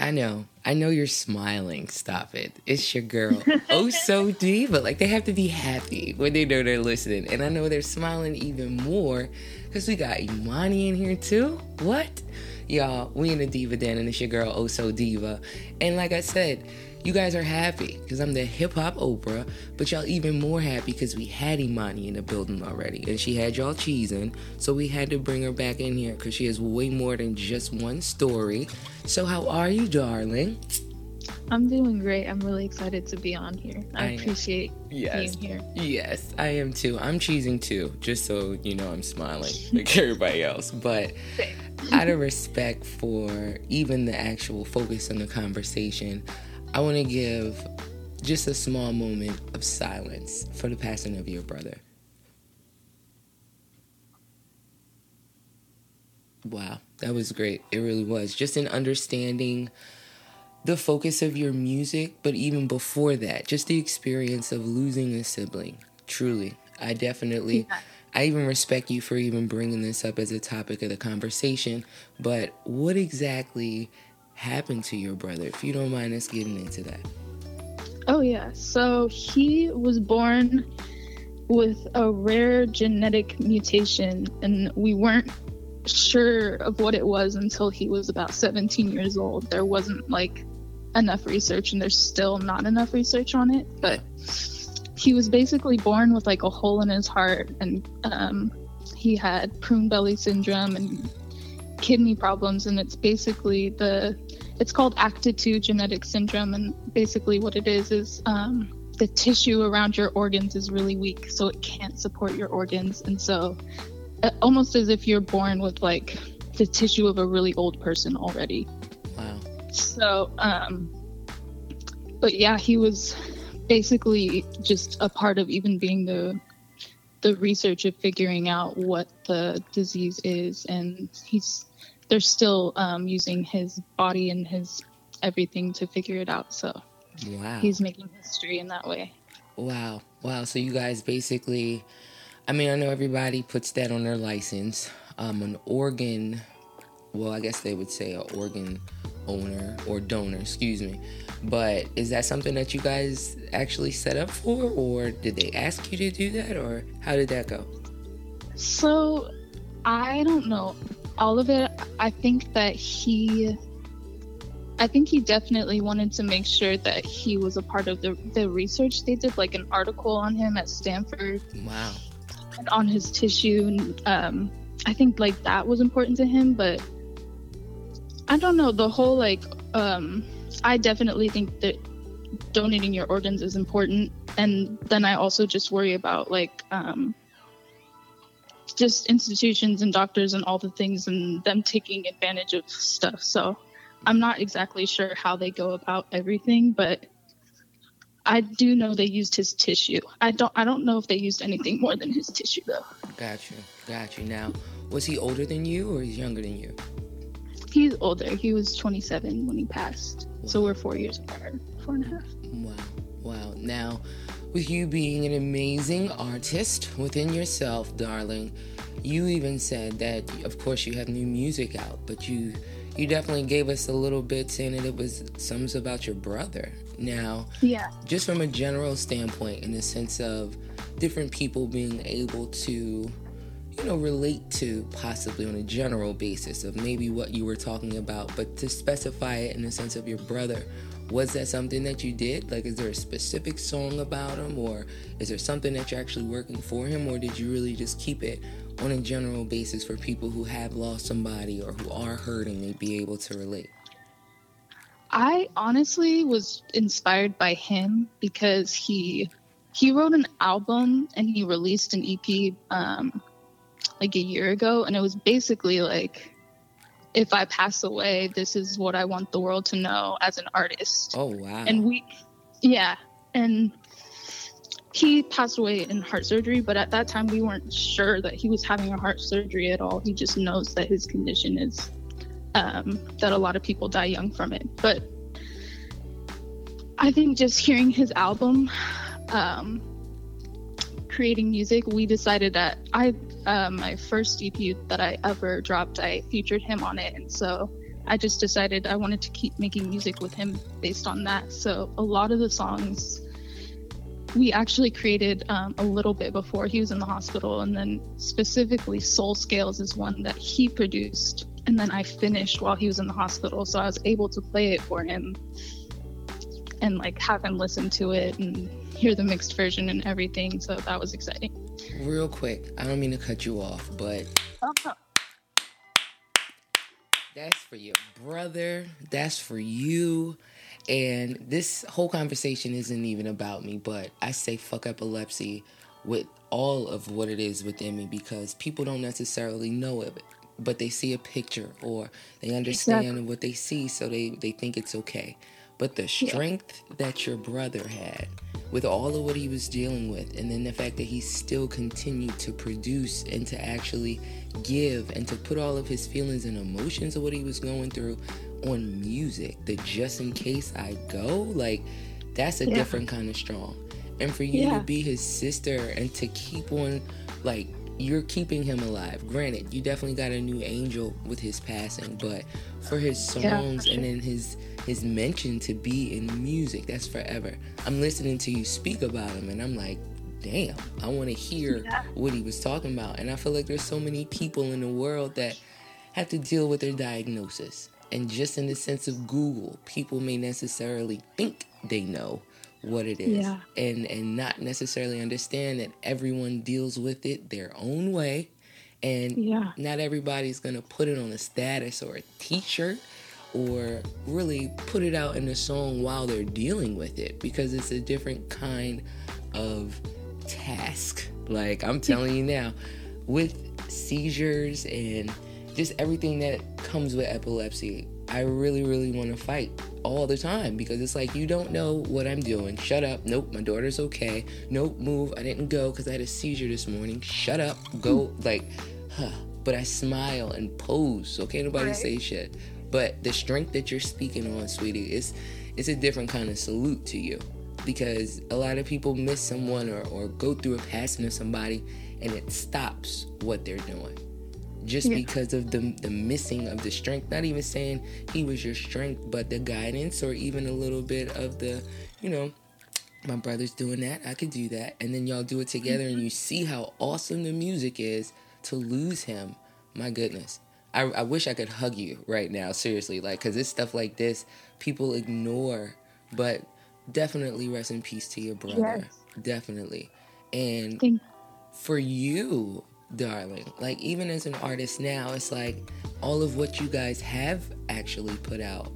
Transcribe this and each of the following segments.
I know. I know you're smiling. Stop it. It's your girl. oh, so diva. Like they have to be happy when they know they're listening. And I know they're smiling even more because we got Imani in here too. What? Y'all, we in the Diva Den and it's your girl, Oh So Diva. And like I said, you guys are happy because I'm the hip hop Oprah, but y'all even more happy because we had Imani in the building already and she had y'all cheesing. So we had to bring her back in here because she has way more than just one story. So, how are you, darling? I'm doing great. I'm really excited to be on here. I, I appreciate yes. being here. Yes, I am too. I'm cheesing too, just so you know I'm smiling like everybody else. But out of respect for even the actual focus on the conversation, I want to give just a small moment of silence for the passing of your brother. Wow, that was great. It really was. Just in understanding the focus of your music, but even before that, just the experience of losing a sibling. Truly, I definitely. Yeah. I even respect you for even bringing this up as a topic of the conversation. But what exactly happened to your brother, if you don't mind us getting into that. Oh, yeah. So he was born with a rare genetic mutation, and we weren't sure of what it was until he was about 17 years old. There wasn't like enough research, and there's still not enough research on it, but he was basically born with like a hole in his heart, and um, he had prune belly syndrome and kidney problems, and it's basically the it's called ACTA2 genetic syndrome, and basically what it is is um, the tissue around your organs is really weak, so it can't support your organs, and so uh, almost as if you're born with like the tissue of a really old person already. Wow. So, um, but yeah, he was basically just a part of even being the the research of figuring out what the disease is, and he's they're still um, using his body and his everything to figure it out. So wow. he's making history in that way. Wow. Wow. So you guys basically, I mean, I know everybody puts that on their license. Um, an organ, well, I guess they would say an organ owner or donor, excuse me. But is that something that you guys actually set up for, or did they ask you to do that, or how did that go? So I don't know all of it, I think that he I think he definitely wanted to make sure that he was a part of the, the research. They did like an article on him at Stanford. Wow. On his tissue. And, um, I think like that was important to him, but I don't know. The whole like, um, I definitely think that donating your organs is important. And then I also just worry about like, um, just institutions and doctors and all the things and them taking advantage of stuff. So I'm not exactly sure how they go about everything, but I do know they used his tissue. I don't I don't know if they used anything more than his tissue though. Got you. Got you. Now, was he older than you or he's younger than you? He's older. He was 27 when he passed. Wow. So we're four years apart. Four and a half. Wow. Wow. Now, with you being an amazing artist within yourself, darling. You even said that, of course, you have new music out, but you you definitely gave us a little bit saying that it was some about your brother. Now, yeah, just from a general standpoint, in the sense of different people being able to, you know, relate to possibly on a general basis of maybe what you were talking about, but to specify it in the sense of your brother was that something that you did? Like, is there a specific song about him, or is there something that you're actually working for him, or did you really just keep it on a general basis for people who have lost somebody or who are hurting, they be able to relate? I honestly was inspired by him because he he wrote an album and he released an EP um, like a year ago, and it was basically like if I pass away, this is what I want the world to know as an artist. Oh wow. And we yeah. And he passed away in heart surgery, but at that time we weren't sure that he was having a heart surgery at all. He just knows that his condition is um, that a lot of people die young from it. But I think just hearing his album, um, creating music, we decided that I um, my first EP that I ever dropped, I featured him on it, and so I just decided I wanted to keep making music with him based on that. So a lot of the songs we actually created um, a little bit before he was in the hospital, and then specifically Soul Scales is one that he produced, and then I finished while he was in the hospital, so I was able to play it for him and like have him listen to it and hear the mixed version and everything. So that was exciting. Real quick, I don't mean to cut you off, but uh-huh. that's for your brother. That's for you. And this whole conversation isn't even about me, but I say fuck epilepsy with all of what it is within me because people don't necessarily know of it, but they see a picture or they understand exactly. what they see, so they, they think it's okay. But the strength yeah. that your brother had with all of what he was dealing with, and then the fact that he still continued to produce and to actually give and to put all of his feelings and emotions of what he was going through on music, the just in case I go, like that's a yeah. different kind of strong. And for you yeah. to be his sister and to keep on, like, you're keeping him alive. Granted, you definitely got a new angel with his passing, but for his songs yeah, and then his his mention to be in music, that's forever. I'm listening to you speak about him, and I'm like, damn, I want to hear yeah. what he was talking about. And I feel like there's so many people in the world that have to deal with their diagnosis. And just in the sense of Google, people may necessarily think they know what it is yeah. and and not necessarily understand that everyone deals with it their own way and yeah. not everybody's going to put it on a status or a t-shirt or really put it out in a song while they're dealing with it because it's a different kind of task like i'm telling you now with seizures and just everything that comes with epilepsy. I really, really want to fight all the time because it's like you don't know what I'm doing. Shut up. Nope, my daughter's okay. Nope, move. I didn't go because I had a seizure this morning. Shut up. Go. Hmm. like, huh. But I smile and pose, so can't nobody right. say shit. But the strength that you're speaking on, sweetie, is it's a different kind of salute to you because a lot of people miss someone or, or go through a passing of somebody and it stops what they're doing just yeah. because of the the missing of the strength. Not even saying he was your strength, but the guidance or even a little bit of the, you know, my brother's doing that, I could do that, and then y'all do it together, and you see how awesome the music is. To lose him, my goodness. I, I wish I could hug you right now, seriously, like, cause it's stuff like this people ignore, but definitely rest in peace to your brother, yes. definitely. And for you, darling. Like even as an artist now, it's like all of what you guys have actually put out.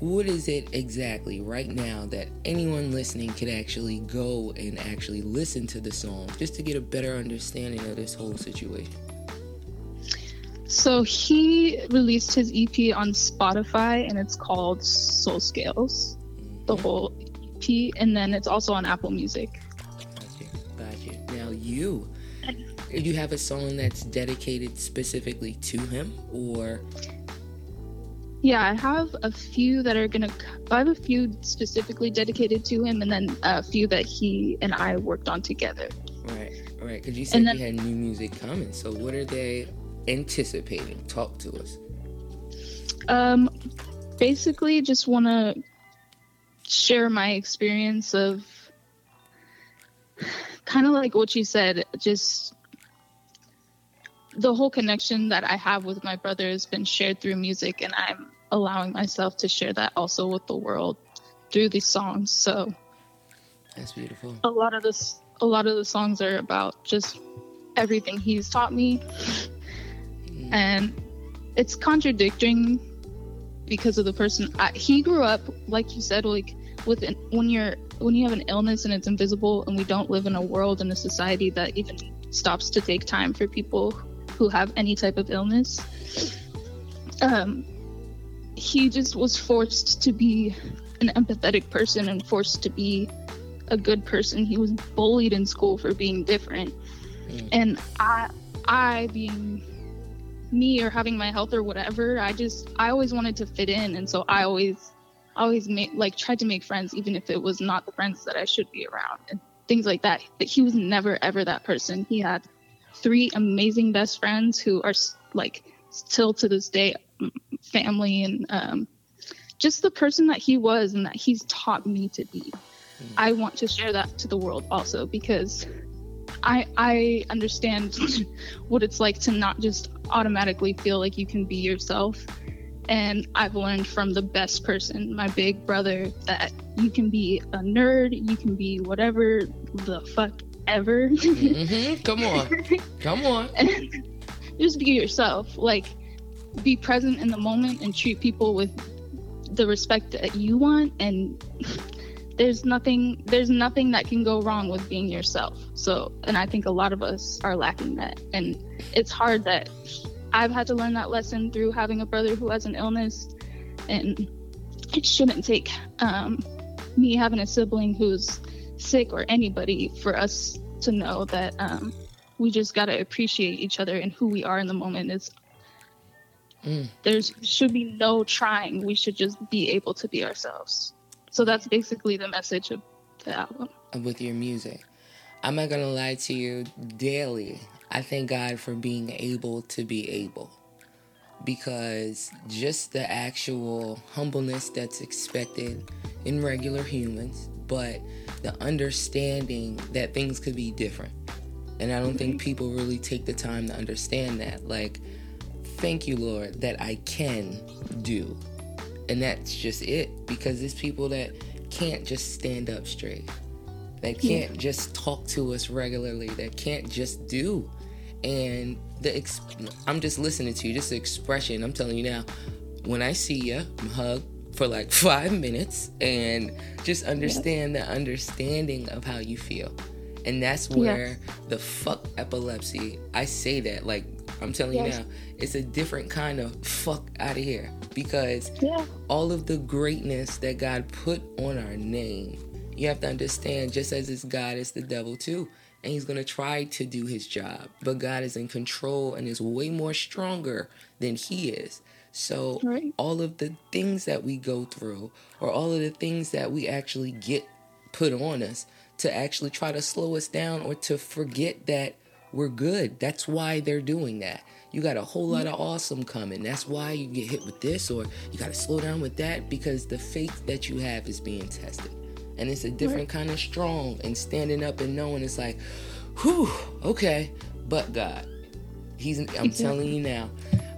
What is it exactly right now that anyone listening could actually go and actually listen to the song just to get a better understanding of this whole situation? So he released his EP on Spotify and it's called Soul Scales, mm-hmm. the whole EP, and then it's also on Apple Music. Gotcha, gotcha. Now you do you have a song that's dedicated specifically to him or yeah i have a few that are gonna i have a few specifically dedicated to him and then a few that he and i worked on together right right because you said then, you had new music coming so what are they anticipating talk to us um basically just want to share my experience of kind of like what you said just the whole connection that I have with my brother has been shared through music, and I'm allowing myself to share that also with the world through these songs. So that's beautiful. A lot of this, a lot of the songs are about just everything he's taught me. And it's contradicting because of the person I, he grew up. Like you said, like with an, when you're when you have an illness and it's invisible, and we don't live in a world and a society that even stops to take time for people who have any type of illness. Um, he just was forced to be an empathetic person and forced to be a good person. He was bullied in school for being different. Mm. And I I being me or having my health or whatever, I just I always wanted to fit in and so I always always made like tried to make friends even if it was not the friends that I should be around and things like that. But he was never ever that person. He had three amazing best friends who are like still to this day family and um, just the person that he was and that he's taught me to be. Mm. I want to share that to the world also because I I understand what it's like to not just automatically feel like you can be yourself. And I've learned from the best person, my big brother, that you can be a nerd, you can be whatever the fuck ever. mm-hmm. Come on. Come on. just be yourself. Like, be present in the moment and treat people with the respect that you want. And there's nothing, there's nothing that can go wrong with being yourself. So, and I think a lot of us are lacking that. And it's hard that I've had to learn that lesson through having a brother who has an illness. And it shouldn't take um, me having a sibling who's sick or anybody for us to know that um, we just got to appreciate each other and who we are in the moment is mm. there's should be no trying we should just be able to be ourselves so that's basically the message of the album with your music i'm not gonna lie to you daily i thank god for being able to be able because just the actual humbleness that's expected in regular humans but the understanding that things could be different. And I don't think mm-hmm. people really take the time to understand that. Like, thank you, Lord, that I can do. And that's just it. Because it's people that can't just stand up straight, that can't yeah. just talk to us regularly, that can't just do. And the ex- I'm just listening to you, just the expression. I'm telling you now, when I see you, hug, for like five minutes and just understand the understanding of how you feel. And that's where the fuck epilepsy, I say that like I'm telling yes. you now, it's a different kind of fuck out of here because yeah. all of the greatness that God put on our name, you have to understand just as it's God, it's the devil too. And he's going to try to do his job. But God is in control and is way more stronger than he is. So, right. all of the things that we go through, or all of the things that we actually get put on us to actually try to slow us down or to forget that we're good. That's why they're doing that. You got a whole lot of awesome coming. That's why you get hit with this, or you got to slow down with that because the faith that you have is being tested. And it's a different kind of strong and standing up and knowing it's like, whew, okay, but God. He's I'm telling you now,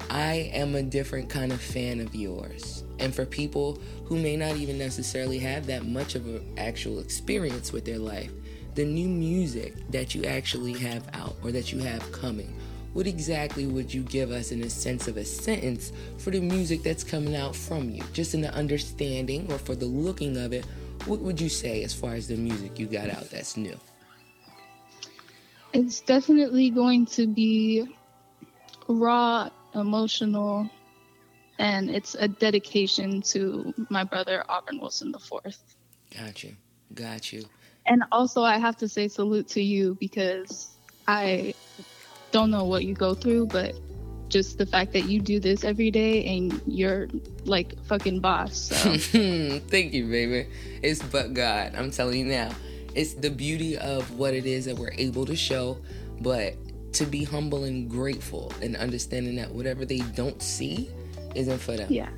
I am a different kind of fan of yours. And for people who may not even necessarily have that much of an actual experience with their life, the new music that you actually have out or that you have coming, what exactly would you give us in a sense of a sentence for the music that's coming out from you? Just in the understanding or for the looking of it, what would you say as far as the music you got out that's new? It's definitely going to be raw emotional, and it's a dedication to my brother Auburn Wilson the fourth. Got you, got you. And also, I have to say salute to you because I don't know what you go through, but just the fact that you do this every day and you're like fucking boss. So. Thank you, baby. It's but God. I'm telling you now. It's the beauty of what it is that we're able to show, but to be humble and grateful and understanding that whatever they don't see isn't for them. Yeah.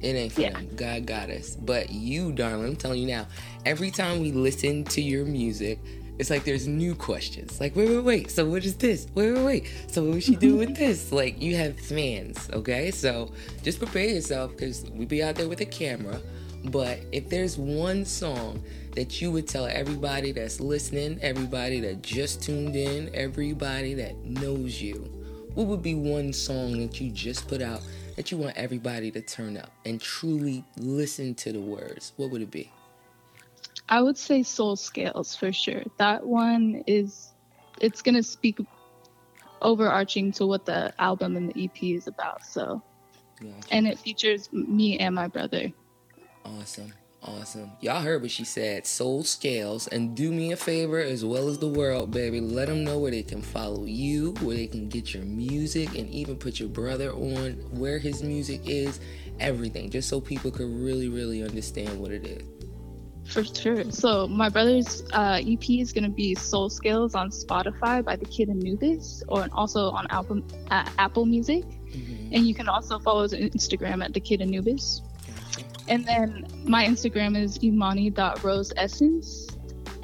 It ain't for yeah. them. God got us. But you, darling, I'm telling you now, every time we listen to your music, it's like there's new questions. Like, wait, wait, wait. So what is this? Wait, wait, wait. So what was she doing with this? Like, you have fans, okay? So just prepare yourself because we be out there with a camera. But if there's one song that you would tell everybody that's listening, everybody that just tuned in, everybody that knows you? What would be one song that you just put out that you want everybody to turn up and truly listen to the words? What would it be? I would say Soul Scales for sure. That one is it's going to speak overarching to what the album and the EP is about. So, gotcha. and it features me and my brother. Awesome. Awesome. Y'all heard what she said. Soul Scales. And do me a favor as well as the world, baby. Let them know where they can follow you, where they can get your music, and even put your brother on where his music is. Everything. Just so people can really, really understand what it is. For sure. So my brother's uh, EP is gonna be Soul Scales on Spotify by the Kid Anubis, or also on Apple uh, Apple Music. Mm-hmm. And you can also follow his Instagram at the Kid Anubis. And then my Instagram is imani.roseessence.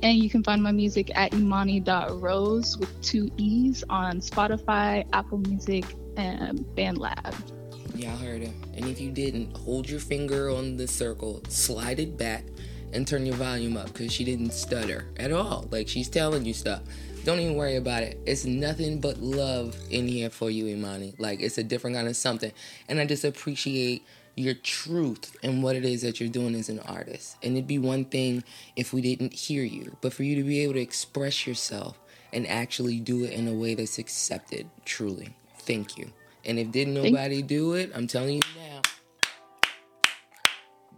And you can find my music at imani.rose with two E's on Spotify, Apple Music, and BandLab. Y'all heard it. And if you didn't, hold your finger on the circle, slide it back, and turn your volume up because she didn't stutter at all. Like she's telling you stuff. Don't even worry about it. It's nothing but love in here for you, Imani. Like it's a different kind of something. And I just appreciate your truth and what it is that you're doing as an artist. And it'd be one thing if we didn't hear you, but for you to be able to express yourself and actually do it in a way that's accepted, truly. Thank you. And if didn't nobody do it, I'm telling you now,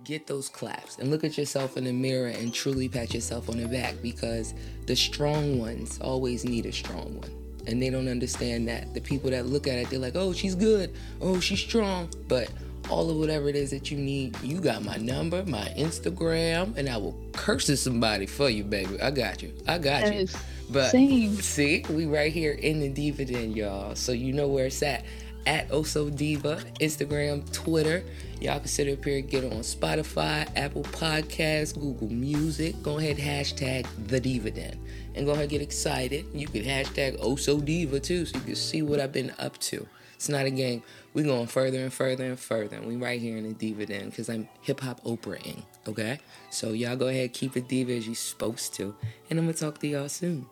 get those claps and look at yourself in the mirror and truly pat yourself on the back because the strong ones always need a strong one. And they don't understand that. The people that look at it, they're like, oh, she's good. Oh, she's strong. But all of whatever it is that you need. You got my number, my Instagram, and I will curse somebody for you, baby. I got you. I got that you. But same. see, we right here in the Diva Den, y'all. So you know where it's at. At Oso Diva, Instagram, Twitter. Y'all can sit up here get on Spotify, Apple Podcasts, Google Music. Go ahead, hashtag the Diva Den. And go ahead get excited. You can hashtag Oso Diva too, so you can see what I've been up to. It's not a game. we going further and further and further. And we right here in the diva den because I'm hip hop Oprahing. Okay? So y'all go ahead, keep it diva as you supposed to. And I'm gonna talk to y'all soon.